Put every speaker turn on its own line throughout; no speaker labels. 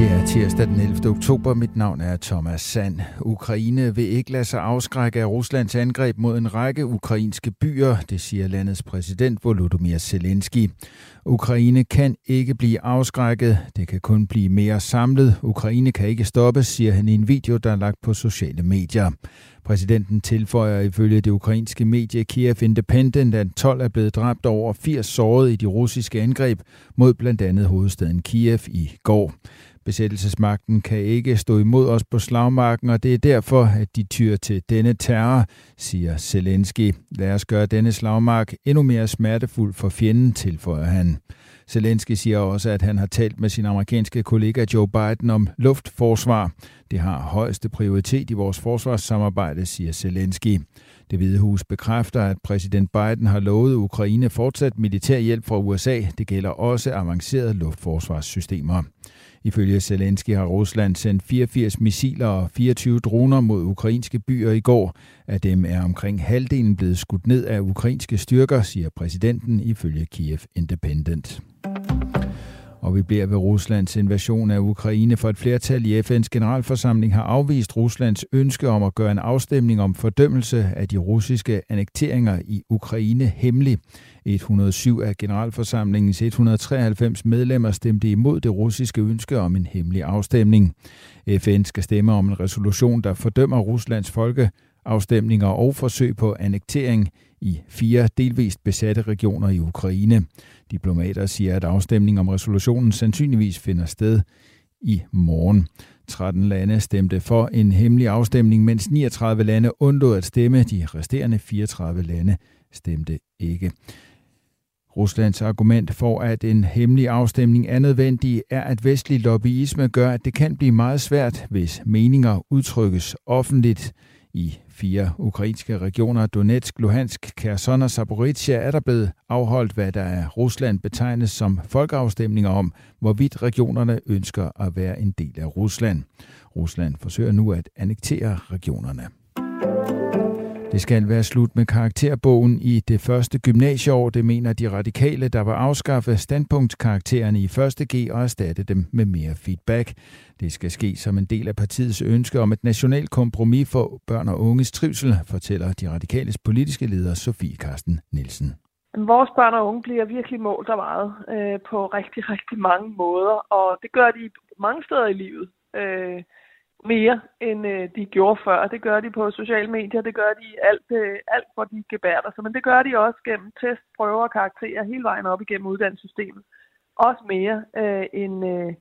Det er tirsdag den 11. oktober. Mit navn er Thomas Sand. Ukraine vil ikke lade sig afskrække af Ruslands angreb mod en række ukrainske byer, det siger landets præsident Volodymyr Zelensky. Ukraine kan ikke blive afskrækket. Det kan kun blive mere samlet. Ukraine kan ikke stoppes, siger han i en video, der er lagt på sociale medier. Præsidenten tilføjer ifølge det ukrainske medie Kiev Independent, at 12 er blevet dræbt over 80 såret i de russiske angreb mod blandt andet hovedstaden Kiev i går. Besættelsesmagten kan ikke stå imod os på slagmarken, og det er derfor, at de tyr til denne terror, siger Zelensky. Lad os gøre denne slagmark endnu mere smertefuld for fjenden, tilføjer han. Zelensky siger også, at han har talt med sin amerikanske kollega Joe Biden om luftforsvar. Det har højeste prioritet i vores forsvarssamarbejde, siger Zelensky. Det Hvide Hus bekræfter, at præsident Biden har lovet Ukraine fortsat militær hjælp fra USA. Det gælder også avancerede luftforsvarssystemer. Ifølge Zelensky har Rusland sendt 84 missiler og 24 droner mod ukrainske byer i går. Af dem er omkring halvdelen blevet skudt ned af ukrainske styrker, siger præsidenten ifølge Kiev Independent. Og vi bliver ved Ruslands invasion af Ukraine, for et flertal i FN's generalforsamling har afvist Ruslands ønske om at gøre en afstemning om fordømmelse af de russiske annekteringer i Ukraine hemmelig. 107 af generalforsamlingens 193 medlemmer stemte imod det russiske ønske om en hemmelig afstemning. FN skal stemme om en resolution, der fordømmer Ruslands folke afstemninger og forsøg på annektering i fire delvist besatte regioner i Ukraine. Diplomater siger, at afstemning om resolutionen sandsynligvis finder sted i morgen. 13 lande stemte for en hemmelig afstemning, mens 39 lande undlod at stemme. De resterende 34 lande stemte ikke. Ruslands argument for, at en hemmelig afstemning er nødvendig, er, at vestlig lobbyisme gør, at det kan blive meget svært, hvis meninger udtrykkes offentligt. I fire ukrainske regioner, Donetsk, Luhansk, Kherson og Zaporizhia, er der blevet afholdt, hvad der af Rusland betegnes som folkeafstemninger om, hvorvidt regionerne ønsker at være en del af Rusland. Rusland forsøger nu at annektere regionerne. Det skal være slut med karakterbogen i det første gymnasieår, det mener de radikale, der vil afskaffe standpunktkaraktererne i 1. G og erstatte dem med mere feedback. Det skal ske som en del af partiets ønske om et nationalt kompromis for børn og unges trivsel, fortæller de radikales politiske leder Sofie Karsten Nielsen.
Vores børn og unge bliver virkelig målt og meget øh, på rigtig, rigtig mange måder, og det gør de mange steder i livet. Øh, mere, end øh, de gjorde før. Det gør de på sociale medier, det gør de alt, øh, alt hvor de gebærder sig. Men det gør de også gennem test, prøver og karakterer hele vejen op igennem uddannelsessystemet. Også mere øh, end, øh,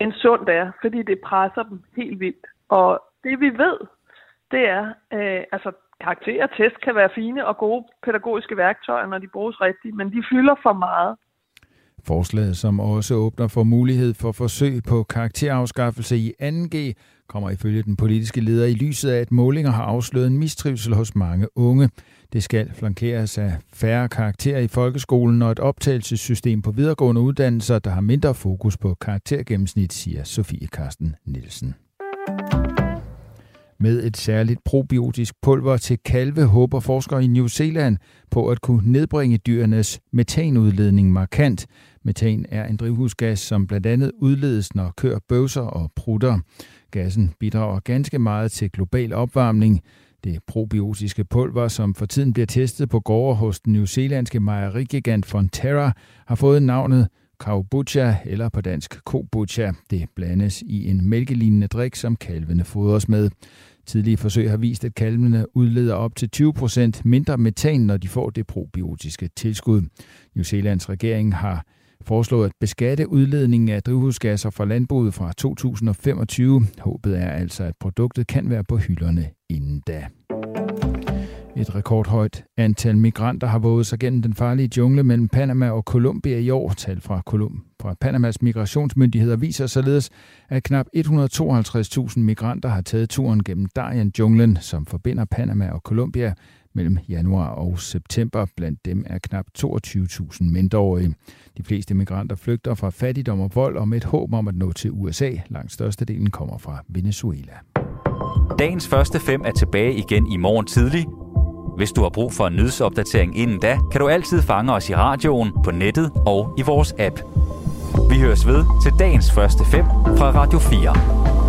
end sundt er, fordi det presser dem helt vildt. Og det vi ved, det er, øh, altså karakterer og test kan være fine og gode pædagogiske værktøjer, når de bruges rigtigt, men de fylder for meget.
Forslaget, som også åbner for mulighed for forsøg på karakterafskaffelse i 2G, kommer ifølge den politiske leder i lyset af, at målinger har afsløret en mistrivsel hos mange unge. Det skal flankeres af færre karakterer i folkeskolen og et optagelsessystem på videregående uddannelser, der har mindre fokus på karaktergennemsnit, siger Sofie Karsten Nielsen. Med et særligt probiotisk pulver til kalve håber forskere i New Zealand på at kunne nedbringe dyrenes metanudledning markant. Metan er en drivhusgas, som blandt andet udledes, når køer bøvser og prutter. Gassen bidrager ganske meget til global opvarmning. Det probiotiske pulver, som for tiden bliver testet på gårde hos den New Zealandske mejerigigant Fonterra, har fået navnet Kaubucha eller på dansk Kobucha. Det blandes i en mælkelignende drik, som kalvene fodres med. Tidlige forsøg har vist, at kalvene udleder op til 20% mindre metan, når de får det probiotiske tilskud. New Zealands regering har foreslået at beskatte udledningen af drivhusgasser fra landbruget fra 2025. Håbet er altså, at produktet kan være på hylderne inden da. Et rekordhøjt antal migranter har våget sig gennem den farlige jungle mellem Panama og Colombia i år. Tal fra, Colum fra Panamas migrationsmyndigheder viser således, at knap 152.000 migranter har taget turen gennem Darien-junglen, som forbinder Panama og Colombia mellem januar og september. Blandt dem er knap 22.000 mindreårige. De fleste migranter flygter fra fattigdom og vold og med et håb om at nå til USA. Langt størstedelen kommer fra Venezuela.
Dagens første fem er tilbage igen i morgen tidlig. Hvis du har brug for en nyhedsopdatering inden da, kan du altid fange os i radioen, på nettet og i vores app. Vi høres ved til dagens første fem fra Radio 4.